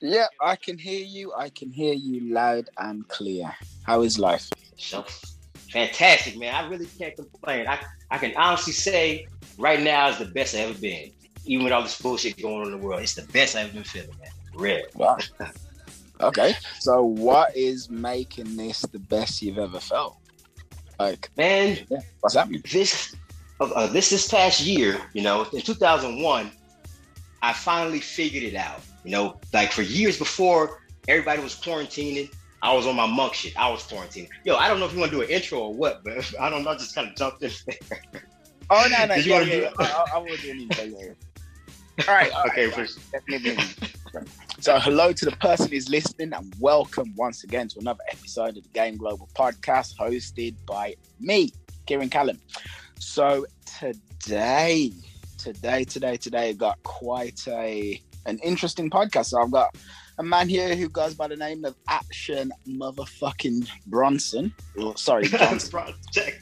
yeah, I can hear you. I can hear you loud and clear. How is life? So fantastic, man. I really can't complain. I, I can honestly say right now is the best I've ever been. Even with all this bullshit going on in the world, it's the best I've ever been feeling, man. Real. Wow. okay. So what is making this the best you've ever felt? Like man, yeah, what's happening? This uh, uh, this this past year, you know, in 2001, I finally figured it out. You know, like for years before everybody was quarantining, I was on my monk shit. I was quarantining. Yo, I don't know if you want to do an intro or what, but I don't know. I just kind of jumped in there. Oh no, no, yeah, yeah, yeah. I, I, will do an intro. Yeah. All right. All okay. Right, right. So, hello to the person who's listening, and welcome once again to another episode of the Game Global podcast, hosted by me, Kieran Callum. So today, today, today, today, got quite a an interesting podcast. So I've got a man here who goes by the name of Action Motherfucking Bronson. Oh, sorry, Johnson.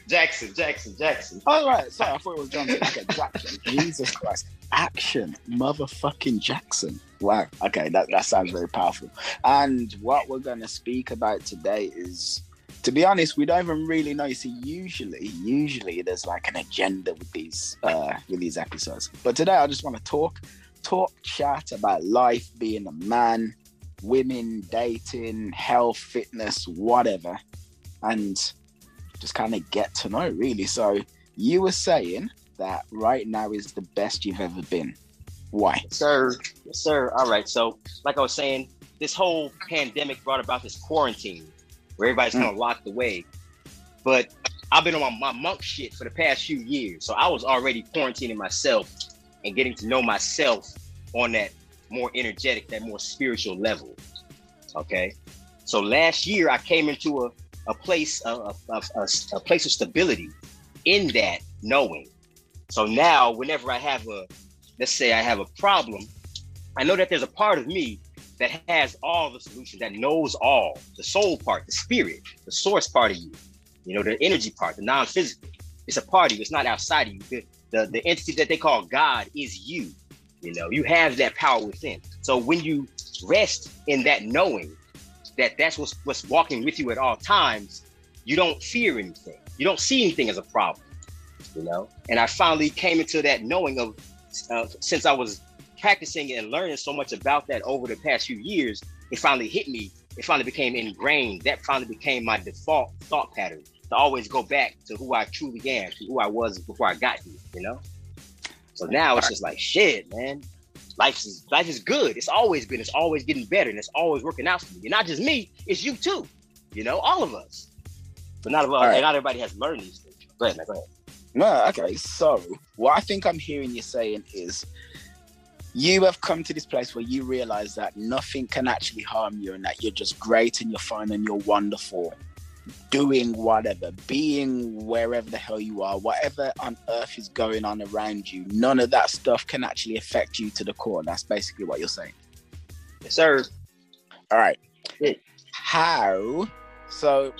Jackson, Jackson, Jackson. Oh, right. Sorry, I thought it was Johnson. Okay, Jackson. Jesus Christ. Action Motherfucking Jackson. Wow. Okay, that, that sounds very powerful. And what we're going to speak about today is to be honest, we don't even really know. You see, usually, usually there's like an agenda with these uh, with these episodes. But today, I just want to talk, talk, chat about life, being a man, women, dating, health, fitness, whatever, and just kind of get to know. Really. So you were saying that right now is the best you've ever been. Why, sir? Sir. All right. So, like I was saying, this whole pandemic brought about this quarantine where everybody's mm. kind of locked away. But I've been on my, my monk shit for the past few years. So I was already quarantining myself and getting to know myself on that more energetic, that more spiritual level. Okay. So last year I came into a, a place, a, a, a, a place of stability in that knowing. So now whenever I have a, let's say I have a problem, I know that there's a part of me that has all the solutions, that knows all, the soul part, the spirit, the source part of you, you know, the energy part, the non-physical. It's a part of you. It's not outside of you. The, the entity that they call God is you. You know, you have that power within. So when you rest in that knowing that that's what's, what's walking with you at all times, you don't fear anything. You don't see anything as a problem, you know? And I finally came into that knowing of, uh, since I was practicing and learning so much about that over the past few years, it finally hit me. It finally became ingrained. That finally became my default thought pattern to always go back to who I truly am, to who I was before I got here, you know? So now it's just like shit, man. Life is life is good. It's always been, it's always getting better, and it's always working out for me. And not just me, it's you too. You know, all of us. But not, right. not everybody has learned these things. Go ahead, man, go ahead. No, okay. So what I think I'm hearing you saying is you have come to this place where you realize that nothing can actually harm you and that you're just great and you're fine and you're wonderful doing whatever being wherever the hell you are whatever on earth is going on around you none of that stuff can actually affect you to the core. That's basically what you're saying. Yes sir. All right. How so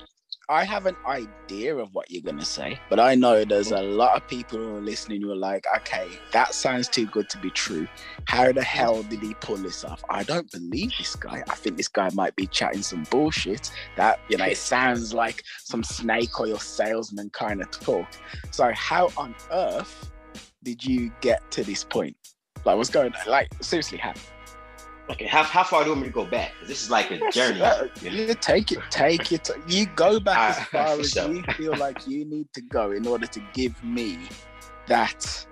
I have an idea of what you're gonna say, but I know there's a lot of people who are listening who are like, okay, that sounds too good to be true. How the hell did he pull this off? I don't believe this guy. I think this guy might be chatting some bullshit. That you know, it sounds like some snake oil salesman kind of talk. So how on earth did you get to this point? Like, what's going on? Like, seriously, how? Okay, how, how far do you want me to go back? This is like a journey. Uh, you know? take it, take it. You go back as far as sure. you feel like you need to go in order to give me that.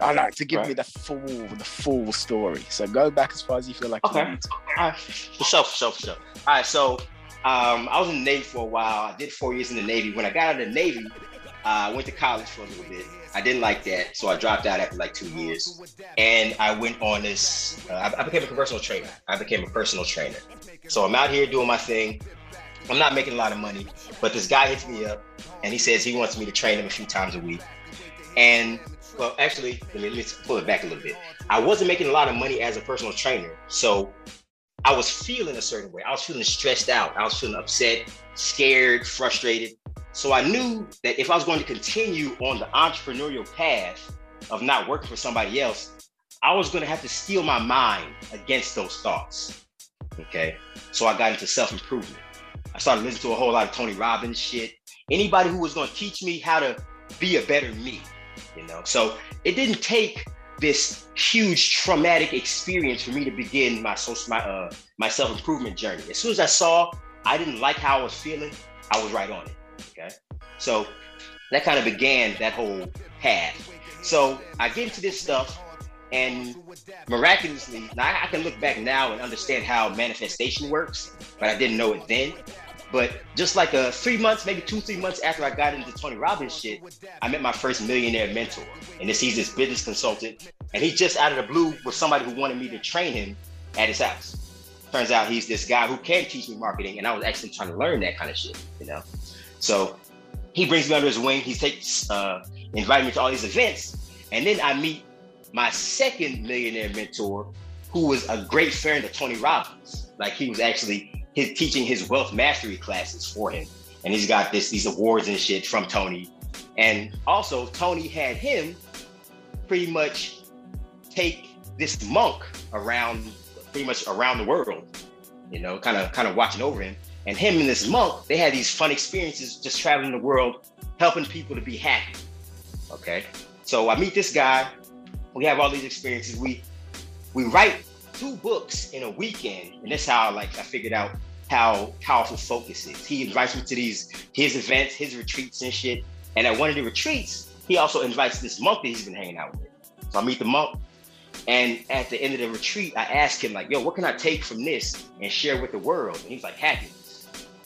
I like to give right. me the full, the full story. So go back as far as you feel like. Okay. You All right. For sure, for sure, for sure. All right. So um, I was in the Navy for a while. I did four years in the Navy. When I got out of the Navy, I uh, went to college for a little bit. I didn't like that, so I dropped out after like two years, and I went on this. Uh, I, I, became a personal trainer. I became a personal trainer. So I'm out here doing my thing, I'm not making a lot of money, but this guy hits me up and he says he wants me to train him a few times a week. And well, actually, let me, let me pull it back a little bit. I wasn't making a lot of money as a personal trainer. So I was feeling a certain way. I was feeling stressed out. I was feeling upset, scared, frustrated. So I knew that if I was going to continue on the entrepreneurial path of not working for somebody else, I was going to have to steel my mind against those thoughts. Okay. So I got into self improvement. I started listening to a whole lot of Tony Robbins shit. Anybody who was going to teach me how to be a better me, you know. So it didn't take this huge traumatic experience for me to begin my social my uh my self improvement journey. As soon as I saw I didn't like how I was feeling, I was right on it. Okay, so that kind of began that whole path. So I get into this stuff, and miraculously, now I can look back now and understand how manifestation works, but I didn't know it then. But just like a three months, maybe two, three months after I got into Tony Robbins shit, I met my first millionaire mentor. And this he's this business consultant. And he just out of the blue was somebody who wanted me to train him at his house. Turns out he's this guy who can teach me marketing. And I was actually trying to learn that kind of shit, you know? So he brings me under his wing. He takes uh invited me to all these events. And then I meet my second millionaire mentor, who was a great friend of Tony Robbins. Like he was actually his teaching his wealth mastery classes for him. And he's got this these awards and shit from Tony. And also Tony had him pretty much take this monk around pretty much around the world, you know, kind of kind of watching over him. And him and this monk, they had these fun experiences just traveling the world, helping people to be happy. Okay. So I meet this guy. We have all these experiences. We we write two books in a weekend, and that's how like I figured out how powerful focus is. He invites me to these his events, his retreats and shit. And at one of the retreats, he also invites this monk that he's been hanging out with. So I meet the monk, and at the end of the retreat, I ask him like, "Yo, what can I take from this and share with the world?" And he's like, "Happiness."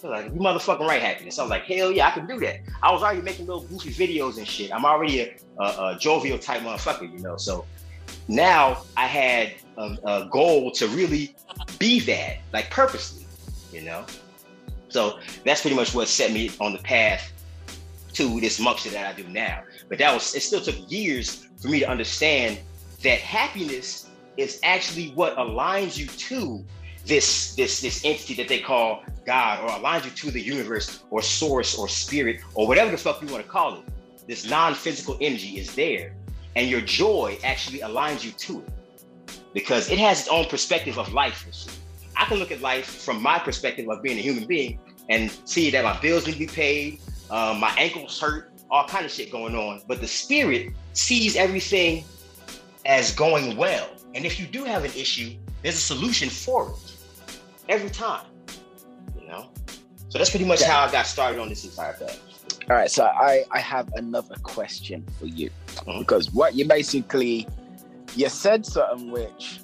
Like, "You motherfucking right, happiness." I was like, "Hell yeah, I can do that." I was already making little goofy videos and shit. I'm already a, a, a jovial type motherfucker, you know. So now I had a, a goal to really be that, like purposely you know? So that's pretty much what set me on the path to this monk shit that I do now. But that was, it still took years for me to understand that happiness is actually what aligns you to this this this entity that they call God or aligns you to the universe or source or spirit or whatever the fuck you want to call it. This non-physical energy is there. And your joy actually aligns you to it. Because it has its own perspective of life. I can look at life from my perspective of being a human being and see that my bills need to be paid, um, my ankles hurt, all kind of shit going on. But the spirit sees everything as going well. And if you do have an issue, there's a solution for it every time. So that's pretty much how I got started on this entire thing. All right, so I I have another question for you mm-hmm. because what you basically you said something which,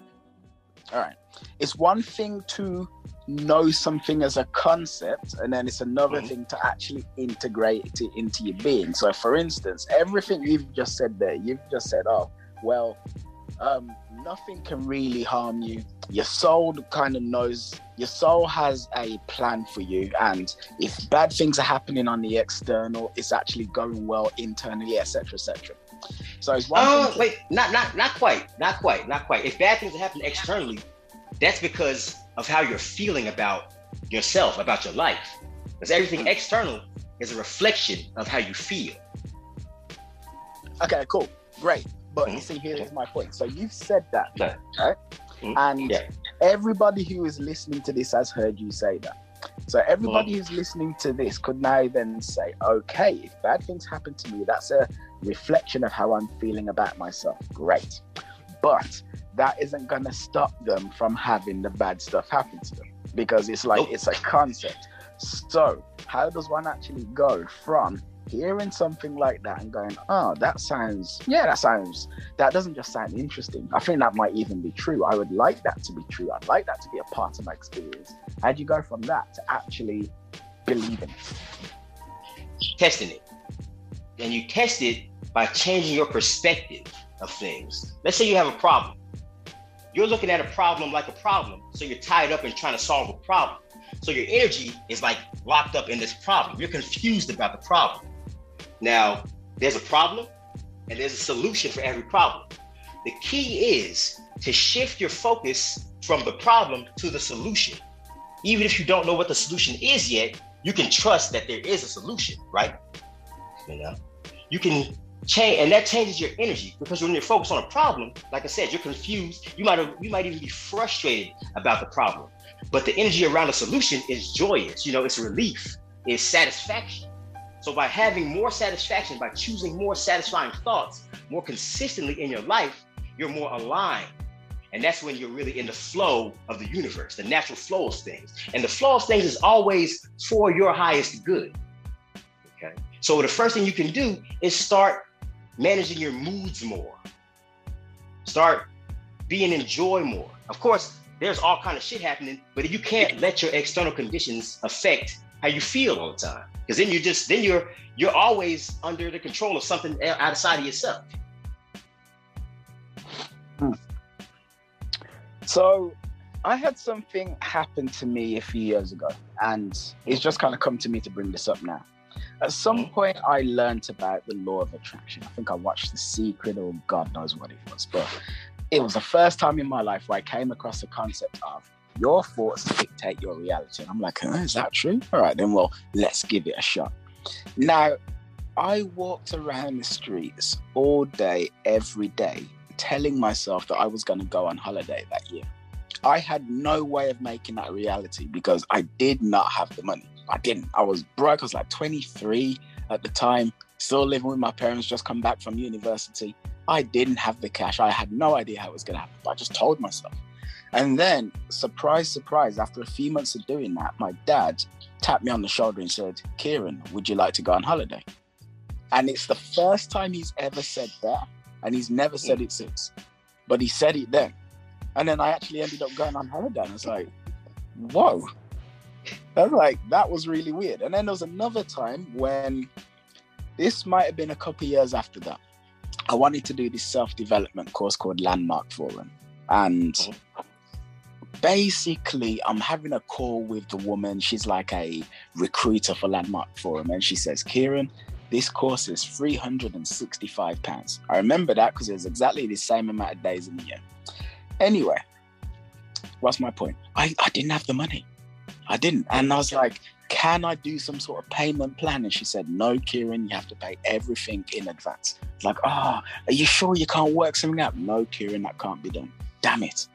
all right, it's one thing to know something as a concept and then it's another mm-hmm. thing to actually integrate it into your being so for instance everything you've just said there you've just said oh well um, nothing can really harm you your soul kind of knows your soul has a plan for you and if bad things are happening on the external it's actually going well internally etc etc so it's one uh, wait not not not quite not quite not quite if bad things are happening externally that's because of how you're feeling about yourself, about your life. Because everything external is a reflection of how you feel. Okay, cool. Great. But you see, here's my point. So you've said that, right? Mm-hmm. And yeah. everybody who is listening to this has heard you say that. So everybody mm-hmm. who's listening to this could now then say, okay, if bad things happen to me, that's a reflection of how I'm feeling about myself. Great. But that isn't going to stop them from having the bad stuff happen to them because it's like it's a concept. So, how does one actually go from hearing something like that and going, oh, that sounds, yeah, that sounds, that doesn't just sound interesting. I think that might even be true. I would like that to be true. I'd like that to be a part of my experience. How do you go from that to actually believing it? Testing it. And you test it by changing your perspective of things. Let's say you have a problem you're looking at a problem like a problem. So you're tied up in trying to solve a problem. So your energy is like locked up in this problem. You're confused about the problem. Now, there's a problem and there's a solution for every problem. The key is to shift your focus from the problem to the solution. Even if you don't know what the solution is yet, you can trust that there is a solution, right? You know, you can change, and that changes your energy because when you're focused on a problem, like I said, you're confused. You might you might even be frustrated about the problem, but the energy around the solution is joyous. You know, it's relief, it's satisfaction. So by having more satisfaction, by choosing more satisfying thoughts more consistently in your life, you're more aligned. And that's when you're really in the flow of the universe, the natural flow of things. And the flow of things is always for your highest good. Okay. So the first thing you can do is start managing your moods more. Start being in joy more. Of course, there's all kind of shit happening, but you can't let your external conditions affect how you feel all the time. Because then you just then you're you're always under the control of something outside of yourself. Hmm. So I had something happen to me a few years ago, and it's just kind of come to me to bring this up now. At some mm-hmm. point, I learned about the law of attraction. I think I watched The Secret, or God knows what it was, but it was the first time in my life where I came across the concept of your thoughts dictate your reality. And I'm like, oh, is that true? All right, then, well, let's give it a shot. Now, I walked around the streets all day, every day, telling myself that I was going to go on holiday that year. I had no way of making that reality because I did not have the money. I didn't. I was broke. I was like 23 at the time, still living with my parents, just come back from university. I didn't have the cash. I had no idea how it was going to happen. But I just told myself. And then, surprise, surprise, after a few months of doing that, my dad tapped me on the shoulder and said, Kieran, would you like to go on holiday? And it's the first time he's ever said that and he's never said it since. But he said it then. And then I actually ended up going on holiday. And I was like, whoa. I was like, that was really weird. And then there was another time when this might have been a couple years after that. I wanted to do this self-development course called Landmark Forum. And uh-huh. Basically I'm having a call with the woman. She's like a recruiter for Landmark Forum. And she says, Kieran, this course is £365. I remember that because it was exactly the same amount of days in the year. Anyway, what's my point? I, I didn't have the money. I didn't. And I was like, can I do some sort of payment plan? And she said, no, Kieran, you have to pay everything in advance. Like, oh, are you sure you can't work something out? No, Kieran, that can't be done. Damn it.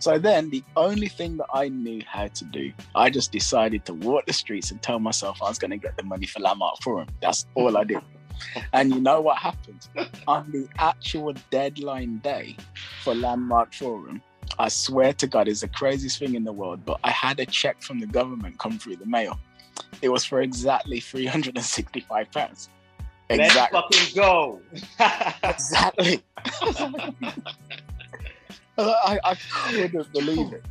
So then the only thing that I knew how to do, I just decided to walk the streets and tell myself I was going to get the money for Landmark Forum. That's all I did. and you know what happened? On the actual deadline day for Landmark Forum, I swear to God, it's the craziest thing in the world, but I had a check from the government come through the mail. It was for exactly 365 pounds. Exactly. Let's fucking go. exactly. I, I couldn't believe it.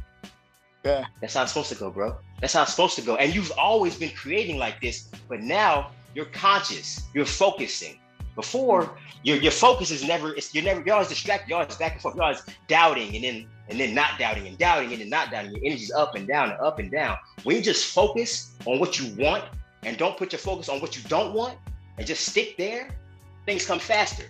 Yeah. That's how it's supposed to go, bro. That's how it's supposed to go. And you've always been creating like this, but now you're conscious. You're focusing. Before, your your focus is never. It's, you're never. You're always distracted. You're always back and forth. You're always doubting, and then and then not doubting, and doubting, and then not doubting. Your energy's up and down and up and down. When you just focus on what you want and don't put your focus on what you don't want, and just stick there, things come faster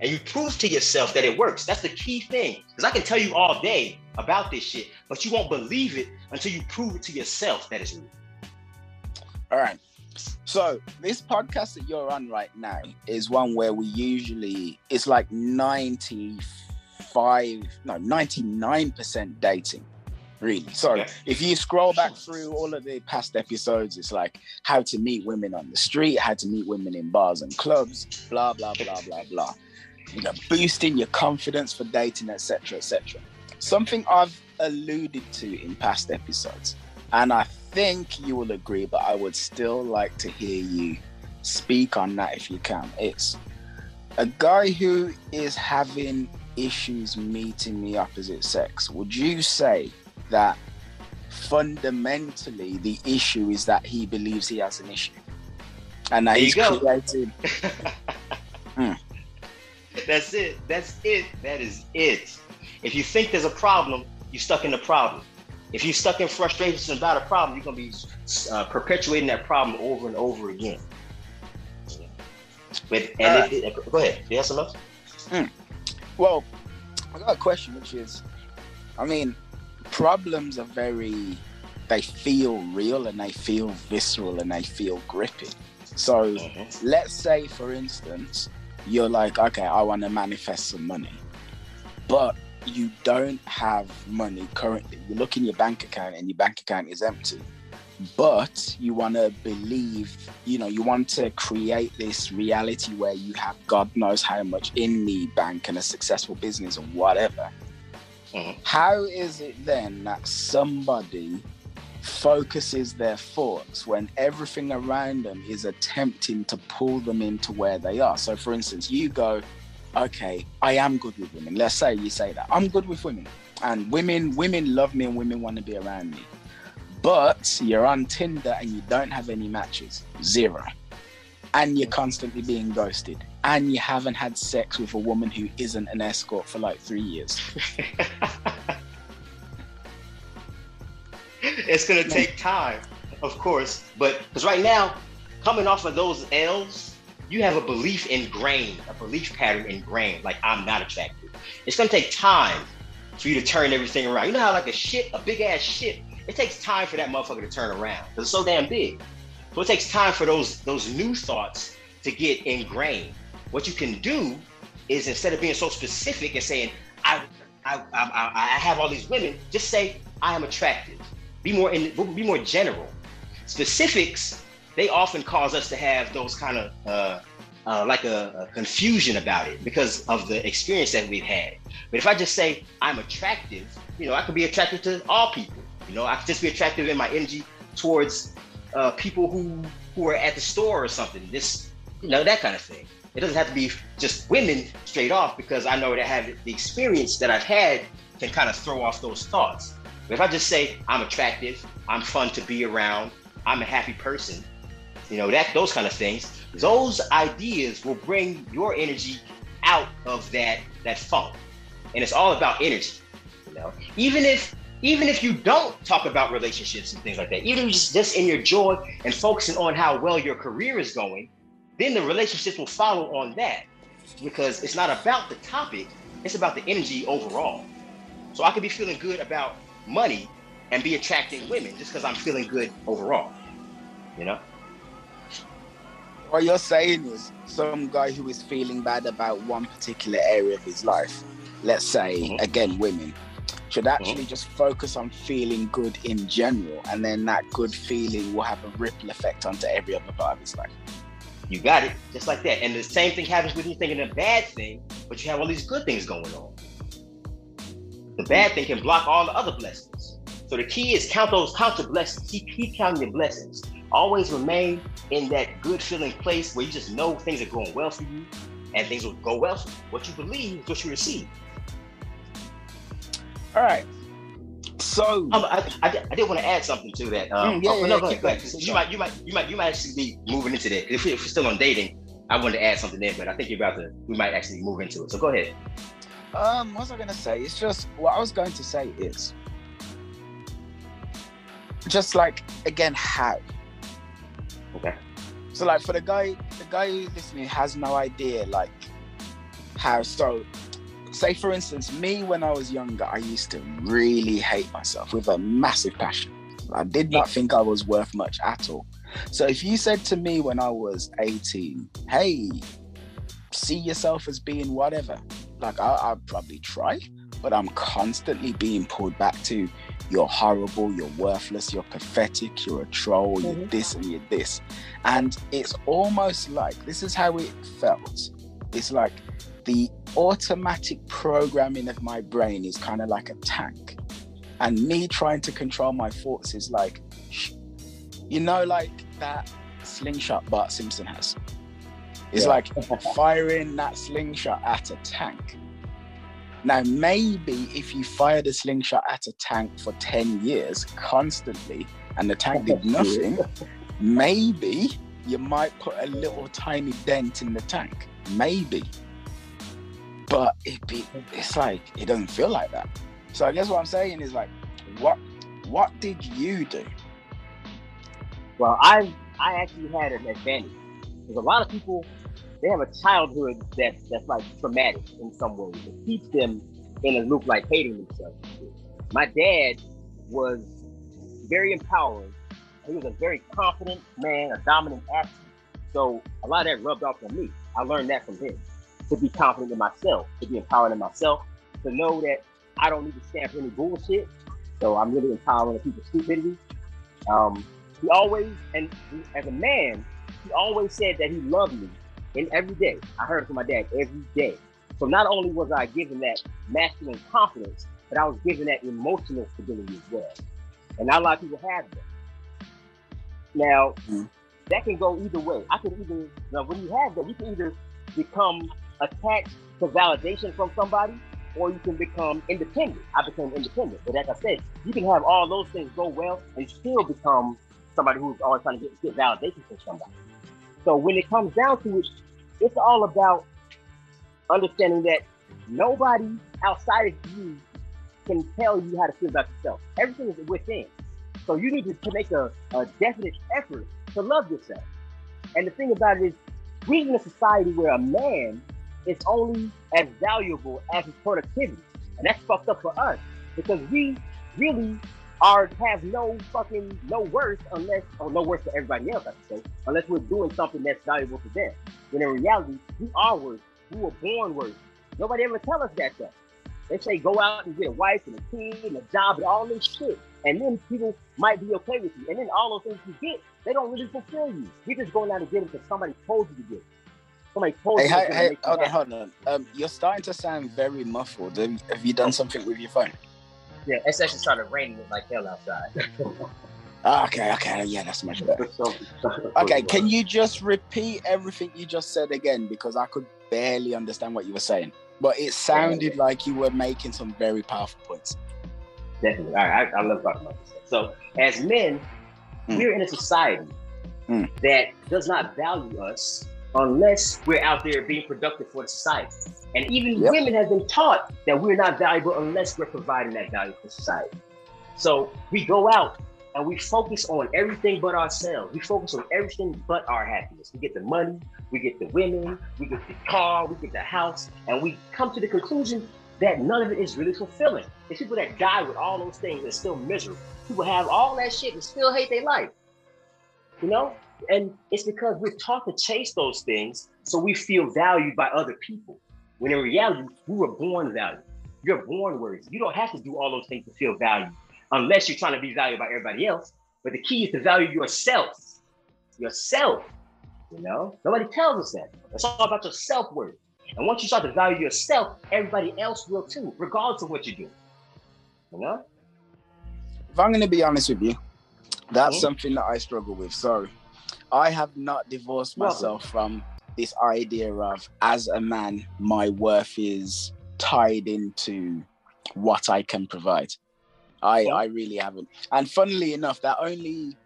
and you prove to yourself that it works. That's the key thing. Because I can tell you all day about this shit, but you won't believe it until you prove it to yourself that it's real. All right. So this podcast that you're on right now is one where we usually it's like 95, no, 99% dating. Really. So yeah. if you scroll back through all of the past episodes, it's like how to meet women on the street, how to meet women in bars and clubs, blah, blah, blah, blah, blah you know, boosting your confidence for dating, etc., etc. Something I've alluded to in past episodes, and I think you will agree, but I would still like to hear you speak on that if you can. It's a guy who is having issues meeting the opposite sex. Would you say that fundamentally the issue is that he believes he has an issue and that he's created? hmm. That's it. That's it. That is it. If you think there's a problem, you're stuck in the problem. if you're stuck in frustration about a problem, you're gonna be uh, perpetuating that problem over and over again. But and uh, it, it, go ahead. You have some else? Mm. Well, I got a question, which is, I mean, problems are very, they feel real and they feel visceral and they feel gripping. So mm-hmm. let's say, for instance, you're like, okay, I want to manifest some money, but you don't have money currently. You look in your bank account and your bank account is empty. But you want to believe, you know, you want to create this reality where you have God knows how much in the bank and a successful business or whatever. Mm-hmm. How is it then that somebody focuses their thoughts when everything around them is attempting to pull them into where they are? So, for instance, you go, okay, I am good with women. Let's say you say that I'm good with women, and women women love me and women want to be around me. But you're on Tinder and you don't have any matches, zero, and you're constantly being ghosted, and you haven't had sex with a woman who isn't an escort for like three years. it's gonna take time, of course, but because right now, coming off of those L's you have a belief ingrained, a belief pattern ingrained, like I'm not attractive. It's gonna take time for you to turn everything around. You know how like a shit, a big ass shit, it takes time for that motherfucker to turn around because it's so damn big. So it takes time for those those new thoughts to get ingrained. What you can do is instead of being so specific and saying I I, I, I have all these women, just say I am attractive. Be more in, be more general. Specifics they often cause us to have those kind of uh, uh, like a, a, confusion about it because of the experience that we've had. But if I just say I'm attractive, you know, I could be attractive to all people. You know, I could just be attractive in my energy towards uh, people who who are at the store or something. This, you know, that kind of thing. It doesn't have to be just women straight off because I know that have the experience that I've had can kind of throw off those thoughts. If I just say I'm attractive, I'm fun to be around, I'm a happy person, you know that those kind of things those ideas will bring your energy out of that that funk. And it's all about energy you know. Even if even if you don't talk about relationships and things like that even if just, just in your joy and focusing on how well your career is going then the relationships will follow on that because it's not about the topic it's about the energy overall. So i could be feeling good about money and be attracting women just because i'm feeling good overall you know what you're saying is some guy who is feeling bad about one particular area of his life, let's say mm-hmm. again women, should actually mm-hmm. just focus on feeling good in general, and then that good feeling will have a ripple effect onto every other part of his life. You got it, just like that. And the same thing happens with you thinking a bad thing, but you have all these good things going on. The bad thing can block all the other blessings. So the key is count those, count your blessings. Keep, keep counting your blessings always remain in that good feeling place where you just know things are going well for you and things will go well for you. What you believe is what you receive. All right. So um, I, I, I, did want to add something to that. Um, mm, yeah, oh, yeah, no, yeah, go ahead, go. You might, you might, you might, you might actually be moving into that. If, we, if we're still on dating, I wanted to add something there, but I think you're about to. We might actually move into it. So go ahead. Um, what was I going to say? It's just what I was going to say is just like again how Okay. So like for the guy, the guy who's listening has no idea like how. So, say for instance, me when I was younger, I used to really hate myself with a massive passion. I did not think I was worth much at all. So if you said to me when I was 18, hey, see yourself as being whatever, like I, I'd probably try, but I'm constantly being pulled back to you're horrible, you're worthless, you're pathetic, you're a troll, mm-hmm. you're this and you're this. And it's almost like this is how it felt. It's like the automatic programming of my brain is kind of like a tank. And me trying to control my thoughts is like, you know, like that slingshot Bart Simpson has. It's yeah. like firing that slingshot at a tank now, maybe if you fired a slingshot at a tank for 10 years constantly and the tank did nothing, maybe you might put a little tiny dent in the tank. Maybe. But it be, it's like, it doesn't feel like that. So I guess what I'm saying is like, what what did you do? Well, I I actually had an advantage because a lot of people they have a childhood that's that's like traumatic in some ways. It keeps them in a loop like hating themselves. My dad was very empowering. He was a very confident man, a dominant athlete. So a lot of that rubbed off on me. I learned that from him to be confident in myself, to be empowered in myself, to know that I don't need to stand for any bullshit. So I'm really empowering of people's stupidity. Um, he always, and as a man, he always said that he loved me And every day. I heard it from my dad every day. So not only was I given that masculine confidence, but I was given that emotional stability as well. And not a lot of people have that. Now, mm-hmm. that can go either way. I can either, now when you have that, you can either become attached to validation from somebody, or you can become independent. I became independent. But like I said, you can have all those things go well and still become somebody who's always trying to get, get validation from somebody. So when it comes down to it, it's all about understanding that nobody outside of you can tell you how to feel about yourself. Everything is within. So you need to, make a, a definite effort to love yourself. And the thing about it is, we in a society where a man is only as valuable as his productivity. And that's fucked up for us because we really are have no fucking no worth unless or no worth to everybody else, I should say, unless we're doing something that's valuable to them. When in reality, we are worth. We were born worth. Nobody ever tell us that stuff. They say go out and get a wife and a kid and a job and all this shit. And then people might be okay with you. And then all those things you get, they don't really fulfill you. You're just going out and get them because somebody told you to get it. Somebody told hey, you. Hey, hey, hold on, hold on. Um, you're starting to sound very muffled. Have you done something with your phone? Yeah, it's actually starting to rain like hell outside. okay, okay, yeah, that's much better. Okay, can you just repeat everything you just said again because I could barely understand what you were saying, but it sounded like you were making some very powerful points. Definitely, all right, I, I love talking about this. So, as men, mm. we're in a society mm. that does not value us unless we're out there being productive for the society. And even yep. women have been taught that we're not valuable unless we're providing that value for society. So we go out and we focus on everything but ourselves. We focus on everything but our happiness. We get the money, we get the women, we get the car, we get the house, and we come to the conclusion that none of it is really fulfilling. There's people that die with all those things and still miserable. People have all that shit and still hate their life. You know? And it's because we're taught to chase those things so we feel valued by other people. When in reality, we were born valued. You're born worthy. You don't have to do all those things to feel valued unless you're trying to be valued by everybody else. But the key is to value yourself. Yourself. You know, nobody tells us that. It's all about your self worth. And once you start to value yourself, everybody else will too, regardless of what you do. You know? If I'm going to be honest with you, that's mm-hmm. something that I struggle with. Sorry. I have not divorced myself from this idea of as a man, my worth is tied into what I can provide. I I really haven't. And funnily enough, that only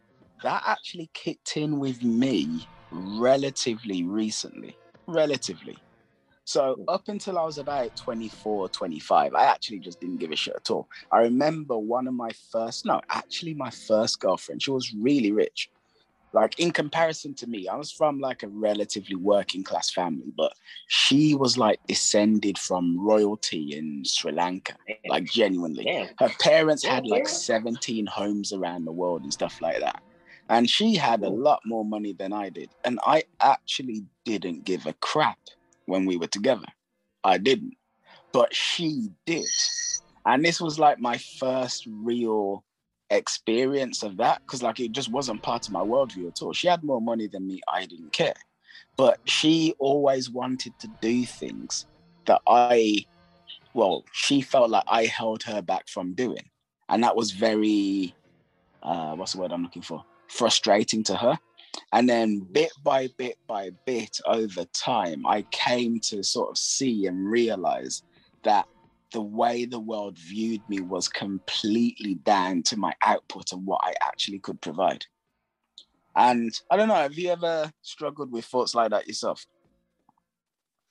that actually kicked in with me relatively recently. Relatively. So up until I was about 24, 25, I actually just didn't give a shit at all. I remember one of my first, no, actually my first girlfriend, she was really rich like in comparison to me i was from like a relatively working class family but she was like descended from royalty in sri lanka like genuinely. Her parents had like 17 homes around the world and stuff like that. And she had a lot more money than i did and i actually didn't give a crap when we were together. I didn't but she did. And this was like my first real experience of that because like it just wasn't part of my worldview at all. She had more money than me, I didn't care. But she always wanted to do things that I well, she felt like I held her back from doing. And that was very uh what's the word I'm looking for? Frustrating to her. And then bit by bit by bit over time, I came to sort of see and realize that the way the world viewed me was completely down to my output and what I actually could provide. And I don't know, have you ever struggled with thoughts like that yourself?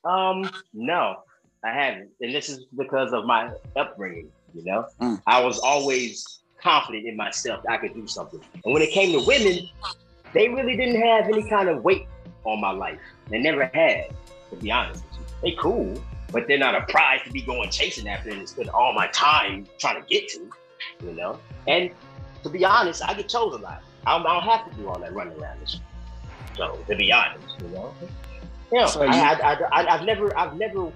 Um, no, I haven't. And this is because of my upbringing, you know. Mm. I was always confident in myself that I could do something. And when it came to women, they really didn't have any kind of weight on my life. They never had, to be honest with you. They cool, but they're not a prize to be going chasing after and spend all my time trying to get to, you know? And to be honest, I get chose a lot. I don't, I don't have to do all that running around this. So to be honest, you know, yeah, so I, I, I, I've never, I've never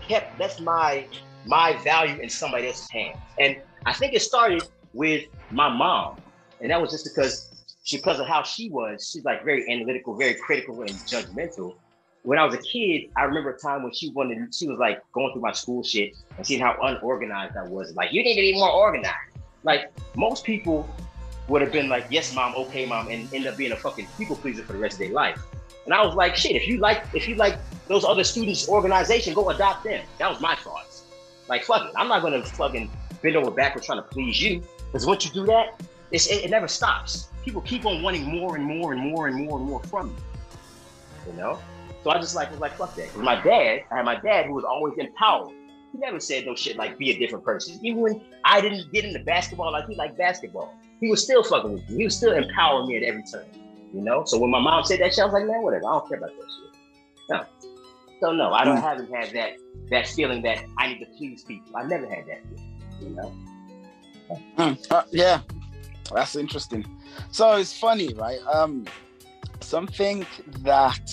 kept. That's my my value in somebody else's hands, and I think it started with my mom, and that was just because she, because of how she was, she's like very analytical, very critical, and judgmental. When I was a kid, I remember a time when she wanted, she was like going through my school shit and seeing how unorganized I was. Like, you need to be more organized. Like most people would have been like, yes, mom, okay, mom, and end up being a fucking people pleaser for the rest of their life. And I was like, shit, if you like, if you like those other students' organization, go adopt them. That was my thoughts. Like, fuck it, I'm not gonna fucking bend over backwards trying to please you. Because once you do that, it, it never stops. People keep on wanting more and more and more and more and more from you. You know? So I just like was like, fuck that. Because my dad, I had my dad who was always empowering. He never said no shit like be a different person. Even when I didn't get into basketball like he liked basketball, he was still fucking with me. He was still empowering me at every turn. You know? So when my mom said that shit, I was like, man, whatever. I don't care about that shit. No. So no, I don't haven't had that that feeling that I need to please people. I never had that. You know? Mm. Uh, yeah, that's interesting. So it's funny, right? Um, something that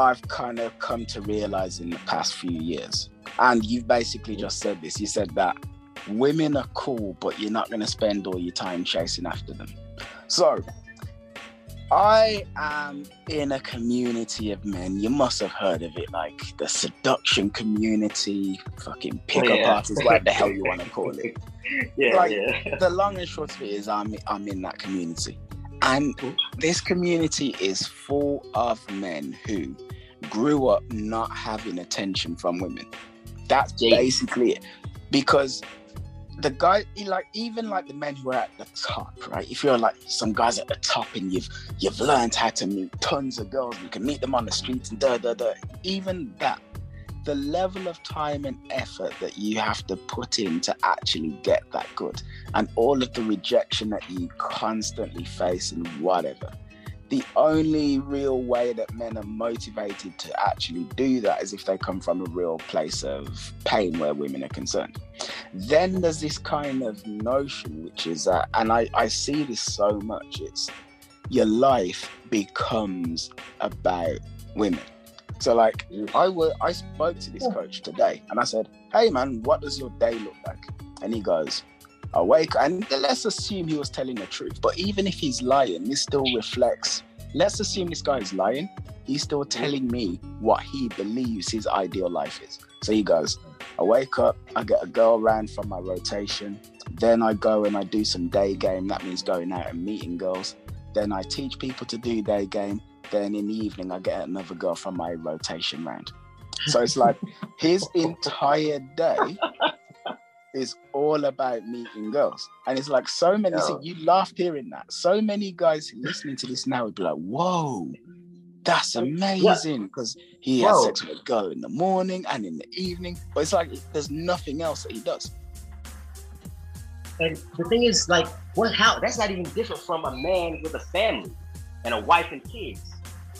I've kind of come to realize in the past few years, and you've basically just said this. You said that women are cool, but you're not going to spend all your time chasing after them. So I am in a community of men. You must have heard of it, like the seduction community, fucking pickup oh, yeah. artists, whatever the hell you want to call it. yeah, like, yeah. The long and short of it is, I'm I'm in that community, and this community is full of men who grew up not having attention from women. That's Jeez. basically it, because the guy like even like the men who are at the top right if you're like some guys at the top and you've you've learned how to meet tons of girls you can meet them on the streets and da da da even that the level of time and effort that you have to put in to actually get that good and all of the rejection that you constantly face and whatever the only real way that men are motivated to actually do that is if they come from a real place of pain where women are concerned. Then there's this kind of notion, which is that, and I, I see this so much, it's your life becomes about women. So like I were I spoke to this coach today and I said, Hey man, what does your day look like? And he goes, awake. And let's assume he was telling the truth. But even if he's lying, this still reflects. Let's assume this guy is lying. He's still telling me what he believes his ideal life is. So he goes, I wake up, I get a girl around from my rotation. Then I go and I do some day game. That means going out and meeting girls. Then I teach people to do day game. Then in the evening, I get another girl from my rotation round. So it's like his entire day is all about meeting girls. And it's like so many, so you laughed hearing that. So many guys listening to this now would be like, whoa, that's amazing. Because he has sex with a girl in the morning and in the evening. But it's like there's nothing else that he does. And the thing is, like, what how that's not even different from a man with a family and a wife and kids.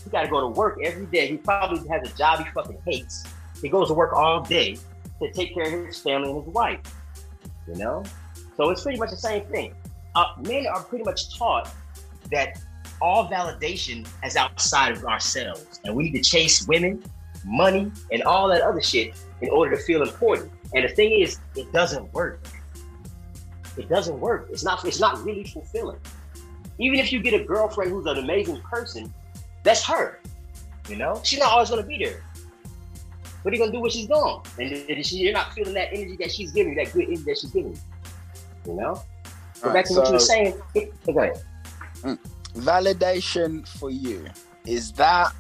He gotta go to work every day. He probably has a job he fucking hates. He goes to work all day to take care of his family and his wife you know? So it's pretty much the same thing. Uh, men are pretty much taught that all validation is outside of ourselves, and we need to chase women, money, and all that other shit in order to feel important. And the thing is, it doesn't work. It doesn't work. It's not. It's not really fulfilling. Even if you get a girlfriend who's an amazing person, that's her. You know, she's not always gonna be there. What are you gonna do when she's gone? And you're not feeling that energy that she's giving, that good energy that she's giving. You know. Go back to so, what you were saying. Go ahead. Mm. Validation for you is that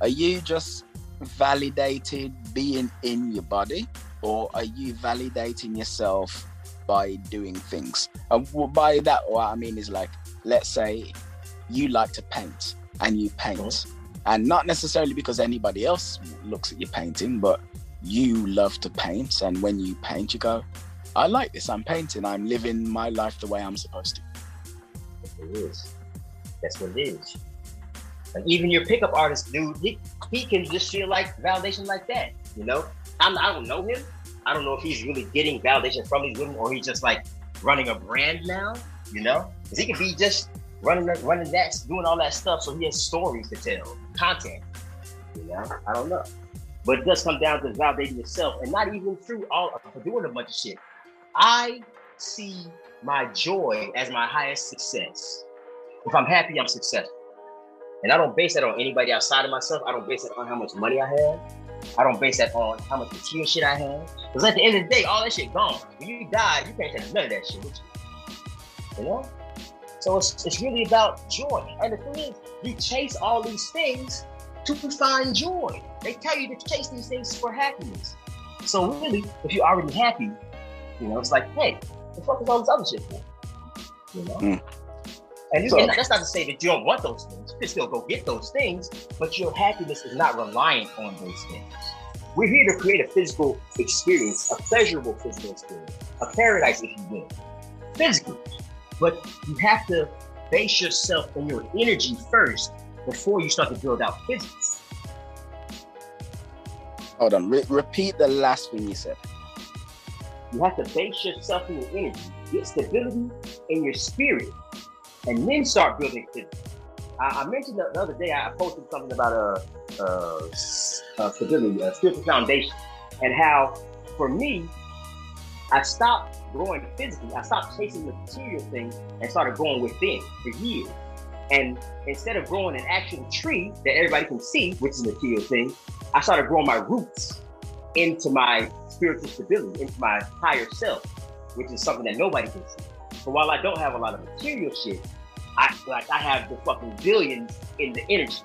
are you just validated being in your body, or are you validating yourself by doing things? And by that, what I mean is like, let's say you like to paint and you paint. Mm-hmm and not necessarily because anybody else looks at your painting, but you love to paint, and when you paint, you go, I like this. I'm painting. I'm living my life the way I'm supposed to. It is. That's what it is. Like even your pickup artist, dude, he, he can just feel like validation like that. You know, I'm, I don't know him. I don't know if he's really getting validation from these women or he's just like running a brand now. You know, because he could be just running, that, running that, doing all that stuff, so he has stories to tell, content. You know, I don't know, but it does come down to validating yourself, and not even through all doing a bunch of shit. I see my joy as my highest success. If I'm happy, I'm successful. And I don't base that on anybody outside of myself. I don't base it on how much money I have. I don't base that on how much material shit I have. Because at the end of the day, all that shit gone. When you die, you can't take none of that shit with you. You know? So it's, it's really about joy. And the thing is, you chase all these things to find joy. They tell you to chase these things for happiness. So really, if you're already happy, you know, it's like, hey, the fuck is all this other shit for? You know? Mm. And, you, so, and that's not to say that you don't want those things. You can still go get those things, but your happiness is not reliant on those things. We're here to create a physical experience, a pleasurable physical experience, a paradise, if you will, physically. But you have to base yourself on your energy first before you start to build out physics. Hold on, Re- repeat the last thing you said. You have to base yourself on your energy, get stability in your spirit, and then start building physics. I, I mentioned the, the, other day, I posted something about a, a, a stability, a spiritual foundation, and how for me, I stopped growing physically. I stopped chasing the material things and started going within for years. And instead of growing an actual tree that everybody can see, which is a material thing, I started growing my roots into my spiritual stability, into my higher self, which is something that nobody can see. So while I don't have a lot of material shit, I like I have the fucking billions in the energy.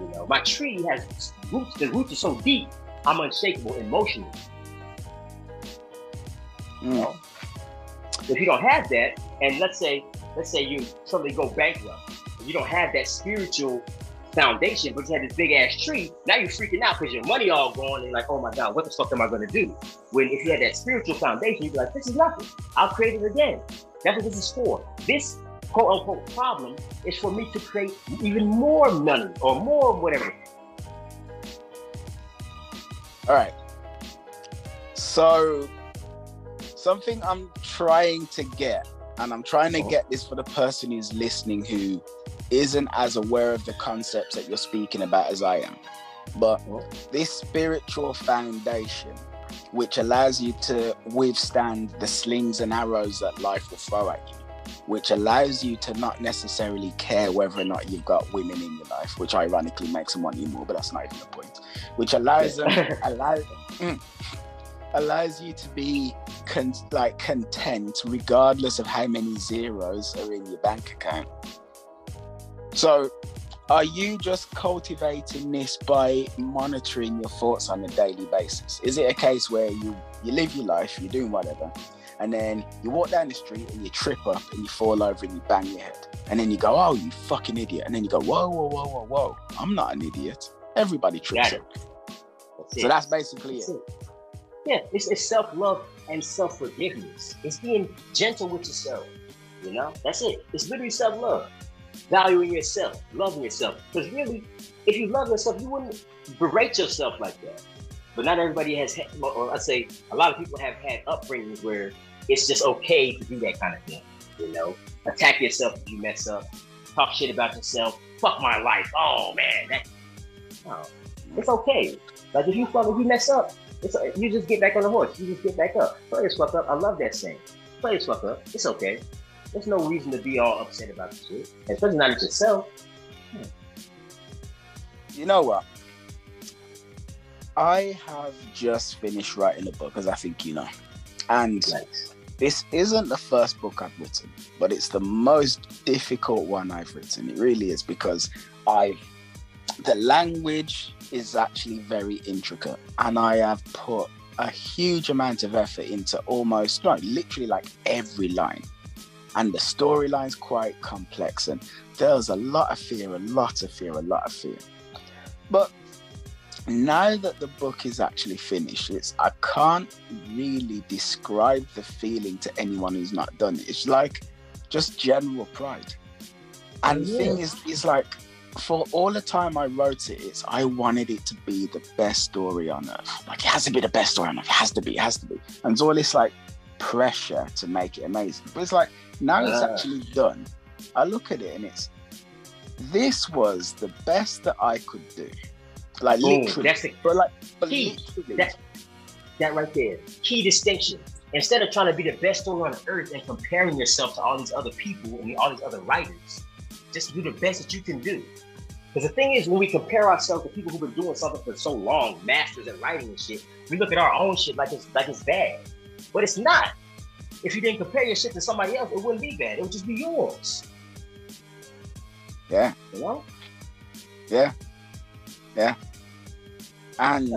You know, my tree has roots. The roots are so deep, I'm unshakable emotionally. Know, if you don't have that, and let's say, let's say you suddenly go bankrupt, you don't have that spiritual foundation, but you have this big ass tree. Now you're freaking out because your money all gone and like, oh my god, what the fuck am I gonna do? When if you had that spiritual foundation, you'd be like, this is nothing. I'll create it again. That's what this is for. This quote unquote problem is for me to create even more money or more whatever. All right. So something I'm trying to get, and I'm trying to get this for the person who's listening who isn't as aware of the concepts that you're speaking about as I am. But this spiritual foundation, which allows you to withstand the slings and arrows that life will throw at you, which allows you to not necessarily care whether or not you've got women in your life, which ironically makes them want you more, but that's not even the point. Which allows them allows mm, allows you to be con- like content regardless of how many zeros are in your bank account. So, are you just cultivating this by monitoring your thoughts on a daily basis? Is it a case where you you live your life, you're doing whatever, and then you walk down the street and you trip up and you fall over and you bang your head, and then you go, "Oh, you fucking idiot!" And then you go, "Whoa, whoa, whoa, whoa, whoa! I'm not an idiot. Everybody trips up." so that's basically it. it. Yeah, it's, it's self love and self forgiveness. It's being gentle with yourself. You know, that's it. It's literally self love, valuing yourself, loving yourself. Because really, if you love yourself, you wouldn't berate yourself like that. But not everybody has, had, or I say, a lot of people have had upbringings where it's just okay to do that kind of thing. You know, attack yourself if you mess up, talk shit about yourself, fuck my life. Oh man, that, no, it's okay. Like if you fuck, if you mess up, it's you just get back on the horse. You just get back up. Players fuck up. I love that saying. Players fuck up. It's okay. There's no reason to be all upset about the shit, especially not at yourself. Hmm. You know what? I have just finished writing a book, as I think you know, and nice. this isn't the first book I've written, but it's the most difficult one I've written. It really is because I, the language is actually very intricate, and I have put a huge amount of effort into almost no, literally like every line. And the storyline's quite complex, and there's a lot of fear, a lot of fear, a lot of fear. But now that the book is actually finished, it's I can't really describe the feeling to anyone who's not done it. It's like just general pride. And the Yeah. thing is, is like for all the time I wrote it, it's I wanted it to be the best story on earth. Like it has to be the best story on earth. It has to be, it has to be. And it's all this like pressure to make it amazing. But it's like now it's Ah. actually done. I look at it and it's this was the best that I could do. Like Boom. literally, That's the but like, but Key. That- that right there. Key distinction. Instead of trying to be the best story on earth and comparing yourself to all these other people and all these other writers, just do the best that you can do. Because the thing is, when we compare ourselves to people who've been doing something for so long, masters at writing and shit, we look at our own shit like it's like it's bad, but it's not. If you didn't compare your shit to somebody else, it wouldn't be bad. It would just be yours. yeah, You know? yeah, yeah. And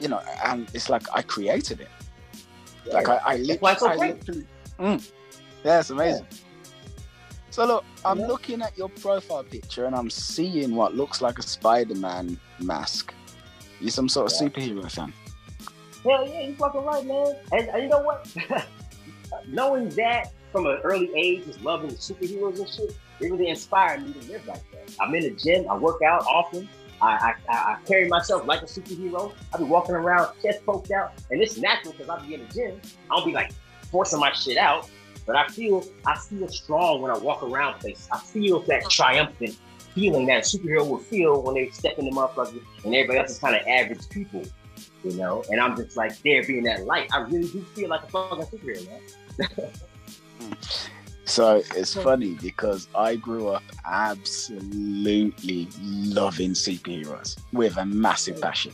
you know, and it's like I created it. Like I, I it's so I literally mm. yeah, it's amazing. So look, I'm Yeah. looking at your profile picture and I'm seeing what looks like a Spider-Man mask. You some sort of Yeah. superhero fan? Hell yeah, you fucking right, man. And, and you know what? Knowing that from an early age, just loving superheroes and shit, it really inspired me to live like that. I'm in the gym, I work out often. I, I, I carry myself like a superhero. I be walking around chest poked out, and it's natural because I be in the gym. I don't be like forcing my shit out, but I feel I feel strong when I walk around places. I feel that triumphant feeling that a superhero will feel when they step in the motherfucker and everybody else is kind of average people you know. And I'm just like there being that light. I really do feel like a fucking superhero, man. So it's funny because I grew up absolutely loving superheroes with a massive passion.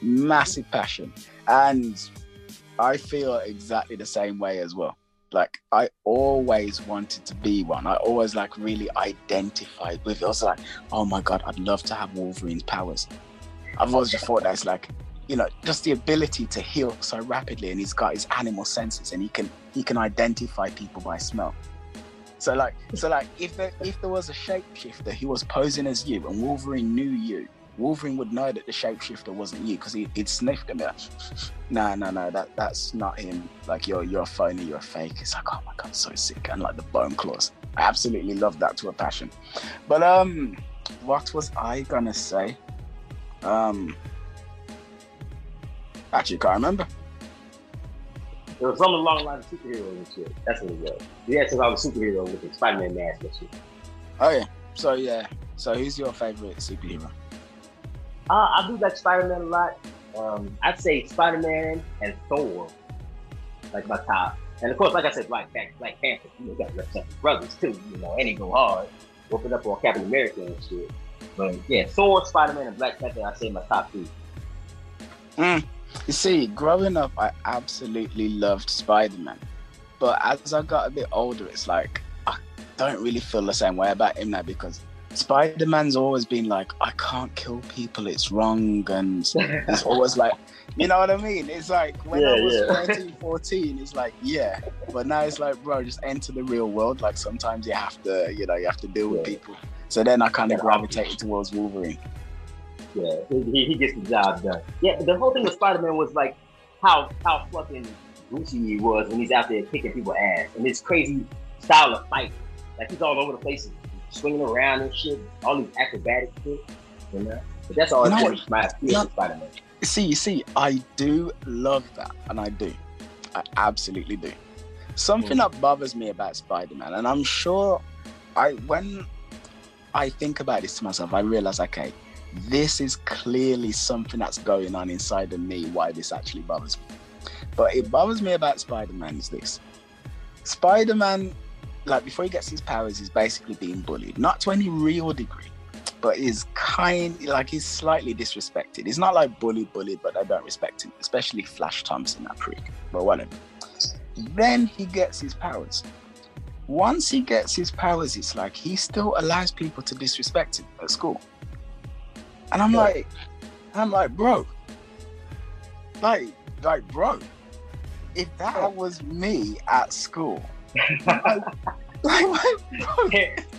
Massive passion. And I feel exactly the same way as well. Like I always wanted to be one. I always like really identified with it. I was like, oh my god, I'd love to have Wolverine's powers. I've always just thought that's like, you know, just the ability to heal so rapidly, and he's got his animal senses, and he can he can identify people by smell. So like, so like, if there if there was a shapeshifter who was posing as you, and Wolverine knew you, Wolverine would know that the shapeshifter wasn't you because he, he'd sniffed him. Like, no, no, no, that that's not him. Like you're you're a phony, you're a fake. It's like, oh my god, so sick, and like the bone claws. I absolutely love that to a passion. But um, what was I gonna say? Um, actually, can't remember. It was something along the lines of superheroes and shit. That's what it was. Yeah, since I was a superhero with the Spider-Man mask and shit. Oh yeah. So yeah. So who's your favorite superhero? Uh, I do like Spider-Man a lot. Um, I'd say Spider-Man and Thor, like my top. And of course, like I said, Black Panther, Black Panther. You know, got the brothers too. You know, and he go hard, whooping up on Captain America and shit. But yeah, Thor, Spider-Man, and Black Panther. I say my top three. Mm. You see, growing up, I absolutely loved Spider Man. But as I got a bit older, it's like, I don't really feel the same way about him now because Spider Man's always been like, I can't kill people, it's wrong. And it's always like, you know what I mean? It's like when I was yeah. 13, 14, it's like, yeah. But now it's like, bro, just enter the real world. Like sometimes you have to, you know, you have to deal with Yeah. people. So then I kind of gravitated towards Wolverine. Yeah, he, he- gets the job done. Yeah, the whole thing with Spider Man was like how how fucking goofy he was when he's out there kicking people ass and his crazy style of fight. Like he's all over the place, swinging around and shit, all these acrobatic shit. You know, but that's all You know it what? was. My Yeah. Spider Man. see, you see, I do love that, and I do, I absolutely do. Something mm. that bothers me about Spider-Man, and I'm sure, I when I think about this to myself, I realize, okay, this is clearly something that's going on inside of me. Why this actually bothers me, but it bothers me about Spider-Man is this: Spider-Man, like before he gets his powers, he's basically being bullied, not to any real degree but is kind like he's slightly disrespected. He's not like bullied, bullied, but I don't respect him, especially Flash Thompson, that freak. But whatever. Then he gets his powers. Once he gets his powers, it's like he still allows people to disrespect him at school. And I'm Yeah. like, I'm like, bro, like, like, bro, if that was me at school, like, like, bro,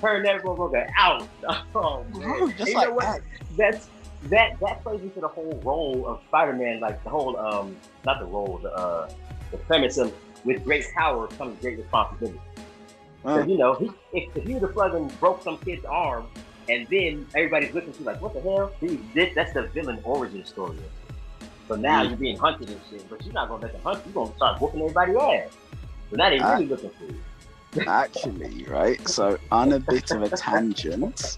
Turn that motherfucker out. Oh bro, just you like know what? that. That's that that plays into the whole role of Spider-Man, like the whole um not the role, the uh the premise of with great power comes great responsibility. So, you know, he, if, if he would have fucking broke some kid's arm and then everybody's looking through like, what the hell? This, that's the villain origin story. So now mm. you're being hunted and shit, but you're not gonna let them hunt you. You're gonna start whooping everybody ass. So now they're really looking for you. Actually, right? So on a bit of a tangent,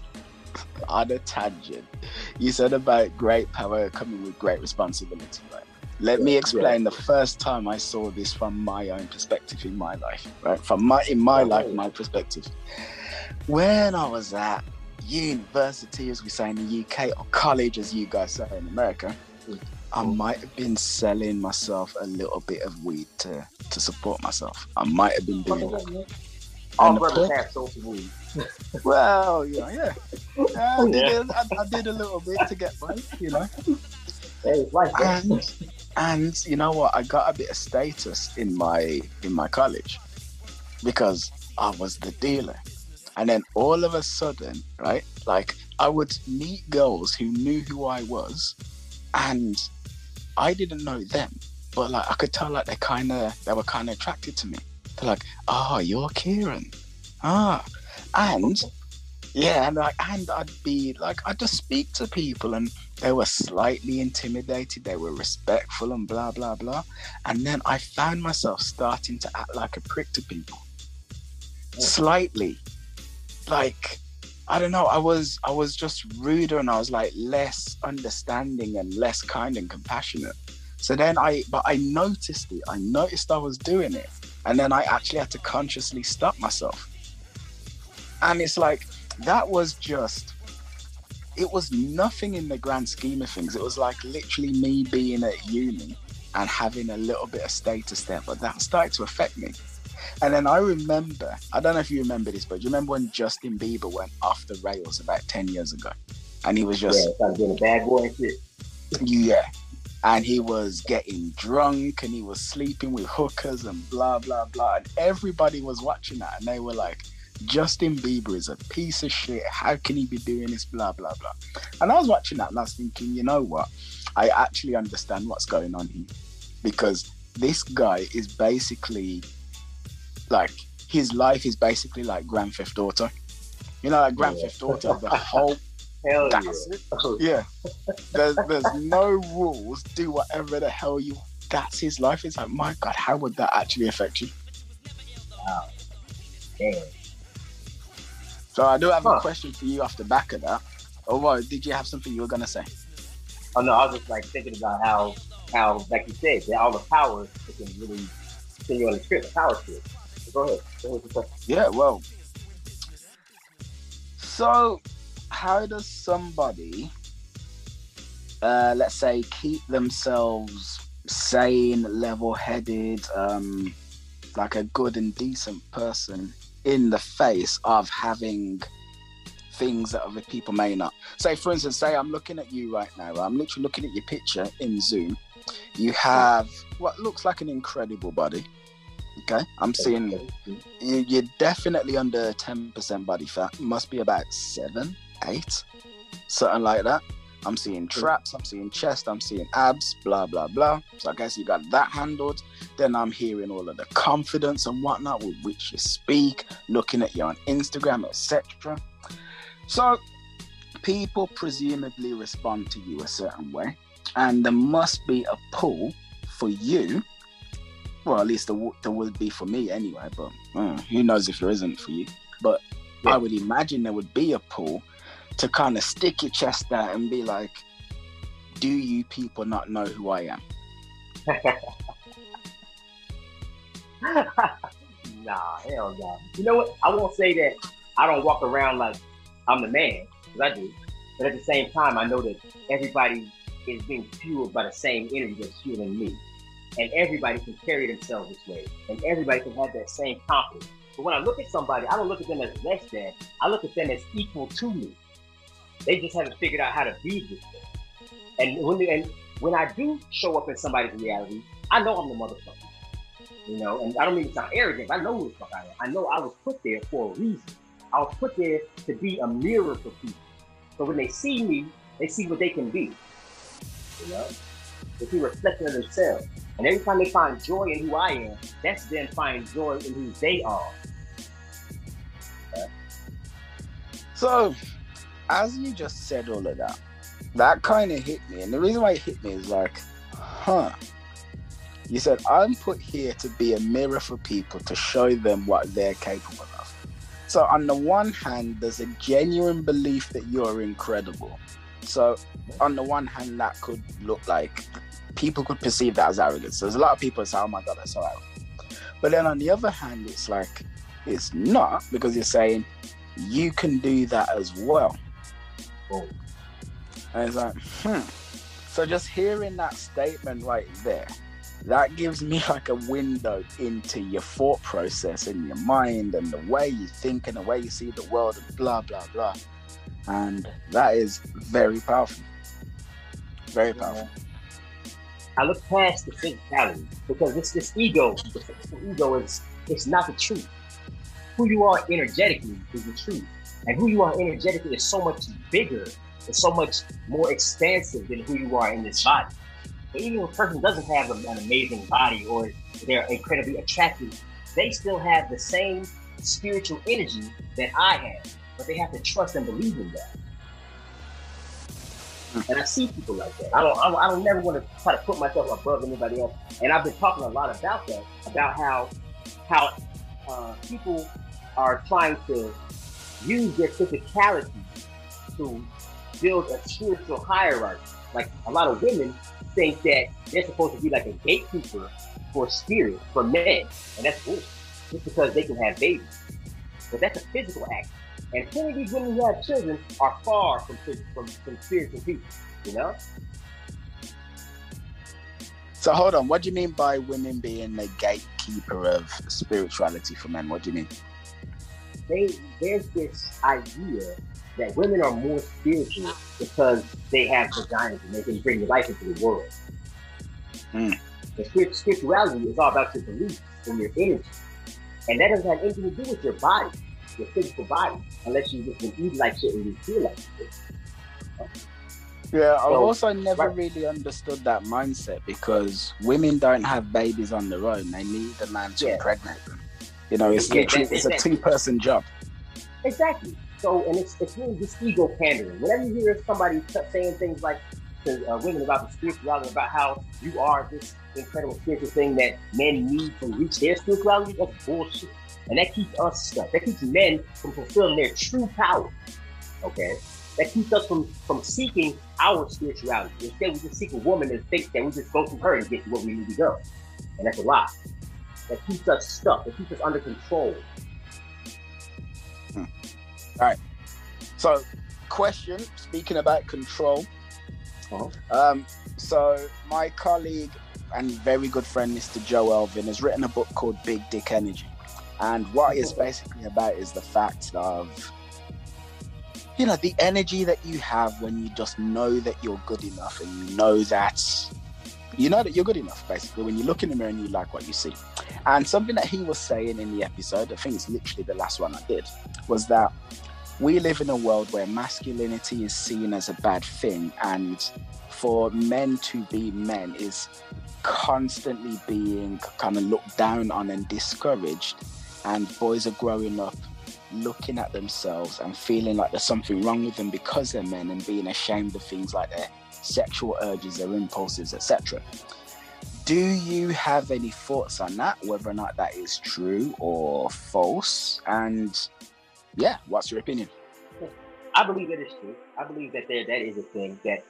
on a tangent, you said about great power coming with great responsibility, right? Let me explain yeah. the first time I saw this from my own perspective in my life, right? From my in my life, my perspective. When I was at university, as we say in the UK, or college, as you guys say in America, I might have been selling myself a little bit of weed to, to support myself. I might have been doing that. All brothers have social weed. well, yeah, yeah. Uh, I, did, I, I, did a little bit to get by, you know. Hey, like and, and you know what? I got a bit of status in my in my college because I was the dealer. And then all of a sudden, right? Like I would meet girls who knew who I was and I didn't know them, but like I could tell like they kind of they were kind of attracted to me. They're like, "Oh, you're Ciaran." Ah, and yeah, and like and I'd be like I'd just speak to people and they were slightly intimidated, they were respectful and blah blah blah. And then I found myself starting to act like a prick to people. Slightly. Like I don't know. I was I was just ruder and I was like less understanding and less kind and compassionate. So then I but I noticed it. I noticed I was doing it. And then I actually had to consciously stop myself. And it's like that was just it was nothing in the grand scheme of things. It was like literally me being at uni and having a little bit of status there, but that started to affect me. And then I remember, I don't know if you remember this, but do you remember when Justin Bieber went off the rails about 10 years ago? And he was just. Yeah, being a bad boy shit. Yeah. And he was getting drunk and he was sleeping with hookers and blah, blah, blah. And everybody was watching that and they were like, Justin Bieber is a piece of shit. How can he be doing this? Blah, blah, blah. And I was watching that and I was thinking, you know what? I actually understand what's going on here because this guy is basically like his life is basically like Grand Theft Auto. You know, like Grand yeah. Theft Auto, the whole Hell that's yeah. it. Yeah. There's there's no rules. Do whatever the hell you that's his life. It's like, my God, how would that actually affect you? Wow. Damn. So I do have huh. a question for you off the back of that. Or what, did you have something you were gonna say? Oh no, I was just like thinking about how how like you said, that all the powers it can really send you on the script, the power to it. Ahead yeah, well. So, how does somebody, uh, let's say, keep themselves sane, level headed, um, like a good and decent person in the face of having things that other people may not. Say, for instance, say I'm looking at you right now. I'm literally looking at your picture in Zoom. You have what looks like an incredible body. Okay, I'm seeing you, are definitely under 10% body fat. Must be about seven, eight, something like that. I'm seeing traps, I'm seeing chest, I'm seeing abs, blah blah blah. So I guess you got that handled. Then I'm hearing all of the confidence and whatnot with which you speak, looking at you on Instagram, etc. So people presumably respond to you a certain way, and there must be a pull for you well, at least there, there would be for me anyway. But uh, who knows if there isn't for you? But yeah. I would imagine there would be a pull to kind of stick your chest out and be like, "Do you people not know who I am?" nah, hell no. You know what? I won't say that I don't walk around like I'm the man, because I do. But at the same time, I know that everybody is being fueled by the same energy that's fueling me and everybody can carry themselves this way, and everybody can have that same confidence. But when I look at somebody, I don't look at them as less than. I look at them as equal to me. They just haven't figured out how to be this way. And when they, and when I do show up in somebody's reality, I know I'm the motherfucker. You know, and I don't mean to sound arrogant. I know who the fuck I am. I know I was put there for a reason. I was put there to be a mirror for people. So when they see me, they see what they can be. You know, they see reflection of themselves. And every time they find joy in who I am, that's them finding joy in who they are. So, as you just said all of that, that kind of hit me. And the reason why it hit me is like, huh. You said, I'm put here to be a mirror for people to show them what they're capable of. So, on the one hand, there's a genuine belief that you're incredible. So, on the one hand, that could look like people could perceive that as arrogance. There's a lot of people say, oh my God, that's so arrogant. But then on the other hand, it's like, it's not because you're saying you can do that as well. Oh. And it's like, hmm. So just hearing that statement right there, that gives me like a window into your thought process and your mind and the way you think and the way you see the world and blah blah blah. And that is very powerful. Very powerful. I look past the physicality because it's this ego, this ego is it's not the truth. Who you are energetically is the truth, and who you are energetically is so much bigger, and so much more expansive than who you are in this body. Even if a person doesn't have an amazing body or they're incredibly attractive, they still have the same spiritual energy that I have, but they have to trust and believe in that. And I see people like that. I don't. I don't, I don't never want to try to put myself above anybody else. And I've been talking a lot about that, about how how uh, people are trying to use their physicality to build a spiritual hierarchy. Like a lot of women think that they're supposed to be like a gatekeeper for spirit for men, and that's bullshit. Just because they can have babies, but that's a physical act. And these women who have children are far from from, from spiritual people. You know. So hold on, what do you mean by women being the gatekeeper of spirituality for men? What do you mean? They there's this idea that women are more spiritual because they have vaginas and they can bring life into the world. Mm. The spirituality is all about your beliefs and your energy. And that doesn't have anything to do with your body, your physical body, unless you just been eating like shit and you feel like shit. Yeah, I've So, also never right. really understood that mindset because women don't have babies on their own. They need a man to Yeah. impregnate them. You know, it's Yeah, literally it's a two person job. Exactly. So, and it's, it's really this ego pandering. Whenever you hear somebody saying things like to uh, women about the spirituality, about how you are this incredible spiritual thing that men need to reach their spirituality, that's bullshit. And that keeps us stuck. That keeps men from fulfilling their true power. Okay? That keeps us from, from seeking our spirituality. Instead, we just seek a woman and think that we just go through her and get to where we need to go. And that's a lie. That keeps us stuck. That keeps us under control. Alright. So, question speaking about control. Uh-huh. Um, so, my colleague and very good friend, Mr. Joe Elvin, has written a book called Big Dick Energy. And what it's basically about is the fact of, you know, the energy that you have when you just know that you're good enough and you know that, you know that you're good enough, basically, when you look in the mirror and you like what you see. And something that he was saying in the episode, I think it's literally the last one I did, was that we live in a world where masculinity is seen as a bad thing and for men to be men is constantly being kind of looked down on and discouraged and boys are growing up looking at themselves and feeling like there's something wrong with them because they're men and being ashamed of things like their sexual urges their impulses etc do you have any thoughts on that whether or not that is true or false and yeah, what's your opinion? I believe that is true. I believe that there that is a thing that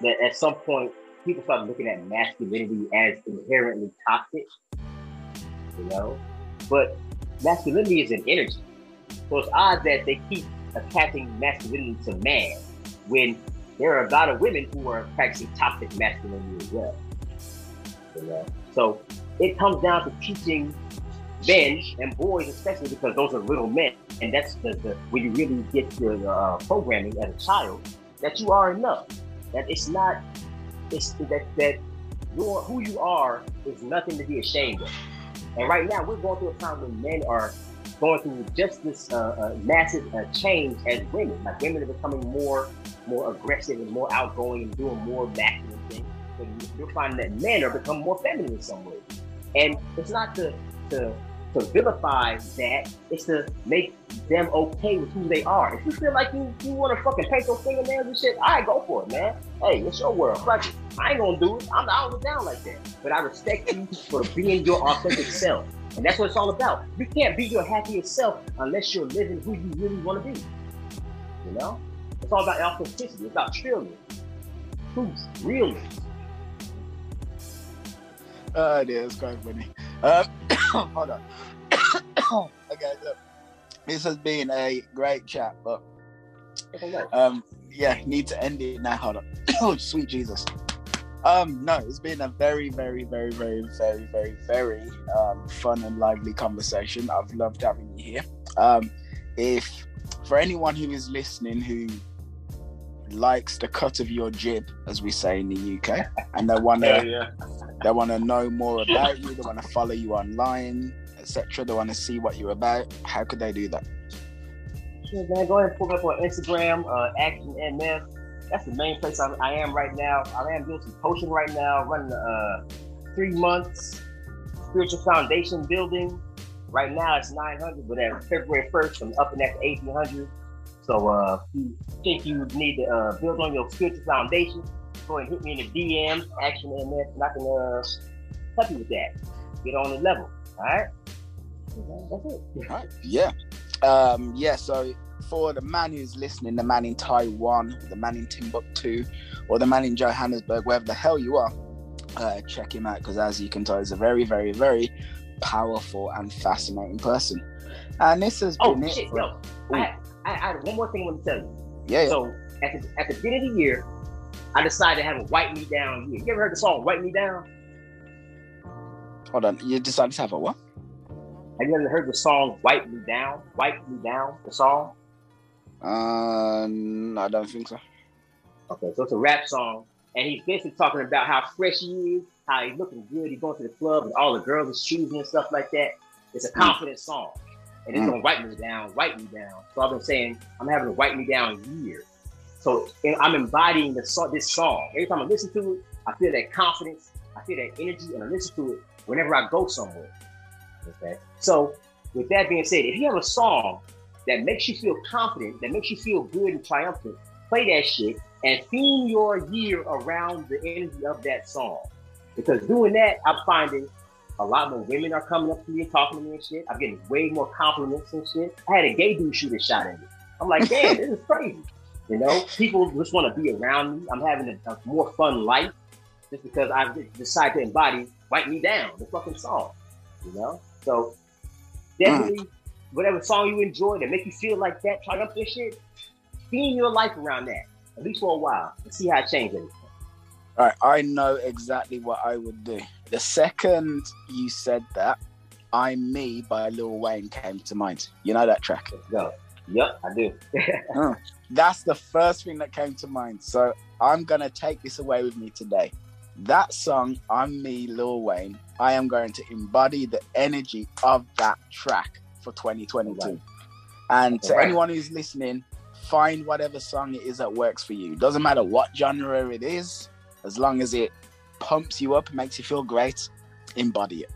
that at some point people start looking at masculinity as inherently toxic. You know? But masculinity is an energy. So it's odd that they keep attaching masculinity to man when there are a lot of women who are practicing toxic masculinity as well. You know? So it comes down to teaching men and boys especially because those are little men and that's the, the when you really get your uh, programming as a child that you are enough that it's not it's that that your who you are is nothing to be ashamed of and right now we're going through a time when men are going through just this uh, uh, massive uh, change as women like women are becoming more more aggressive and more outgoing and doing more masculine things. But you're finding that men are becoming more feminine in some ways. And it's not to to to vilify that, it's to make them okay with who they are. If you feel like you, you want to fucking paint those fingernails and shit, I right, go for it, man. Hey, it's your world. Fuck it. I ain't gonna do it. I'm not down like that. But I respect you for being your authentic self. And that's what it's all about. You can't be your happiest self unless you're living who you really want to be. You know? It's all about authenticity. It's about trillion. Truth, realness. Oh, uh, yeah, it is quite funny. Um, hold on. okay, look. This has been a great chat, but um, yeah, need to end it now. Hold on. oh, sweet Jesus. Um, no, it's been a very, very, very, very, very, very, very um, fun and lively conversation. I've loved having you here. Um, if for anyone who is listening who likes the cut of your jib, as we say in the UK, and they want to yeah, yeah. they want to know more about you, they want to follow you online, etc. They want to see what you're about. How could they do that? Sure, man. Go ahead and pull up on Instagram, uh, Action MF. That's the main place I, I, am right now. I am doing some coaching right now, running uh, three months spiritual foundation building. Right now it's 900, but at February 1st, I'm upping that to 1800. So uh, if you think you need to uh, build on your spiritual foundation, go ahead and hit me in the DM, Action MF, and I can uh, help you with that. Get on the level. All right. That's it. All right. Yeah. Um, yeah. So for the man who's listening, the man in Taiwan, the man in Timbuktu, or the man in Johannesburg, wherever the hell you are, uh, check him out because, as you can tell, he's a very, very, very powerful and fascinating person. And this has oh, been shit, it. For, yo, I, I, I one more thing I want to tell you. Yeah. yeah. So at the, at the beginning of the year, I decided to have a "Wipe Me Down" year. You ever heard the song "Wipe Me Down"? Hold on, you decided to have a what? Have you ever heard the song "Wipe Me Down"? "Wipe Me Down," the song. Uh, no, I don't think so. Okay, so it's a rap song, and he's basically talking about how fresh he is, how he's looking good. He's going to the club, and all the girls are choosing and stuff like that. It's a hmm. confident mm. song and it's gonna wipe me down, wipe me down. So I've been saying I'm having a wipe me down year. So I'm embodying the this song. Every time I listen to it, I feel that confidence, I feel that energy, and I listen to it whenever I go somewhere. Okay. So with that being said, if you have a song that makes you feel confident, that makes you feel good and triumphant, play that shit and theme your year around the energy of that song. Because doing that, I'm finding a lot more women are coming up to me and talking to me and shit. I'm getting way more compliments and shit. I had a gay dude shoot a shot at me. I'm like, damn, this is crazy. You know, people just want to be around me. I'm having a, a more fun life just because I've decided to embody "Wipe Me Down," the fucking song. You know, so definitely, mm. whatever song you enjoy that make you feel like that, triumphant shit, theme your life around that at least for a while and see how it changes. All right, I know exactly what I would do. The second you said that, I'm Me by Lil Wayne came to mind. You know that track? Go. Yep, I do. uh, that's the first thing that came to mind. So I'm going to take this away with me today. That song, I'm Me, Lil Wayne, I am going to embody the energy of that track for 2022. Right. And to right. anyone who's listening, find whatever song it is that works for you. Doesn't matter what genre it is, as long as it pumps you up, makes you feel great, embody it.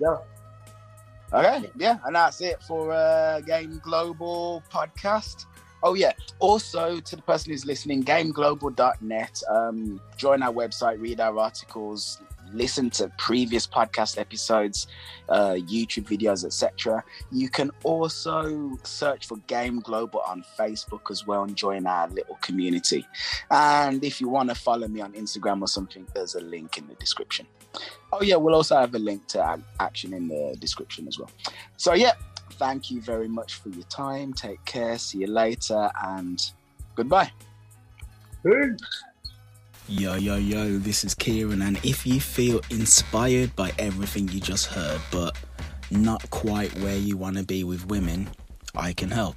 Yeah. Okay, yeah, and that's it for uh, Game Global podcast. Oh yeah. Also, to the person who's listening, GameGlobal.net. Um, join our website, read our articles, listen to previous podcast episodes, uh, YouTube videos, etc. You can also search for Game Global on Facebook as well and join our little community. And if you want to follow me on Instagram or something, there's a link in the description. Oh yeah, we'll also have a link to action in the description as well. So yeah, thank you very much for your time. Take care. See you later, and goodbye. Peace. Yo, yo, yo, this is Ciaran, and if you feel inspired by everything you just heard, but not quite where you want to be with women, I can help.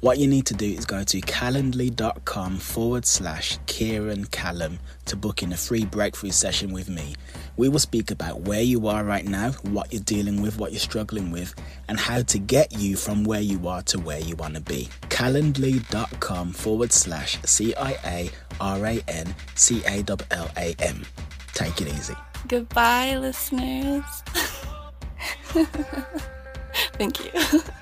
what you need to do is go to calendly.com forward slash Ciaran Callam to book in a free breakthrough session with me. We will speak about where you are right now, what you're dealing with, what you're struggling with, and how to get you from where you are to where you want to be. Calendly.com forward slash C I A R A N C A L L A M. Take it easy. Goodbye, listeners. Thank you.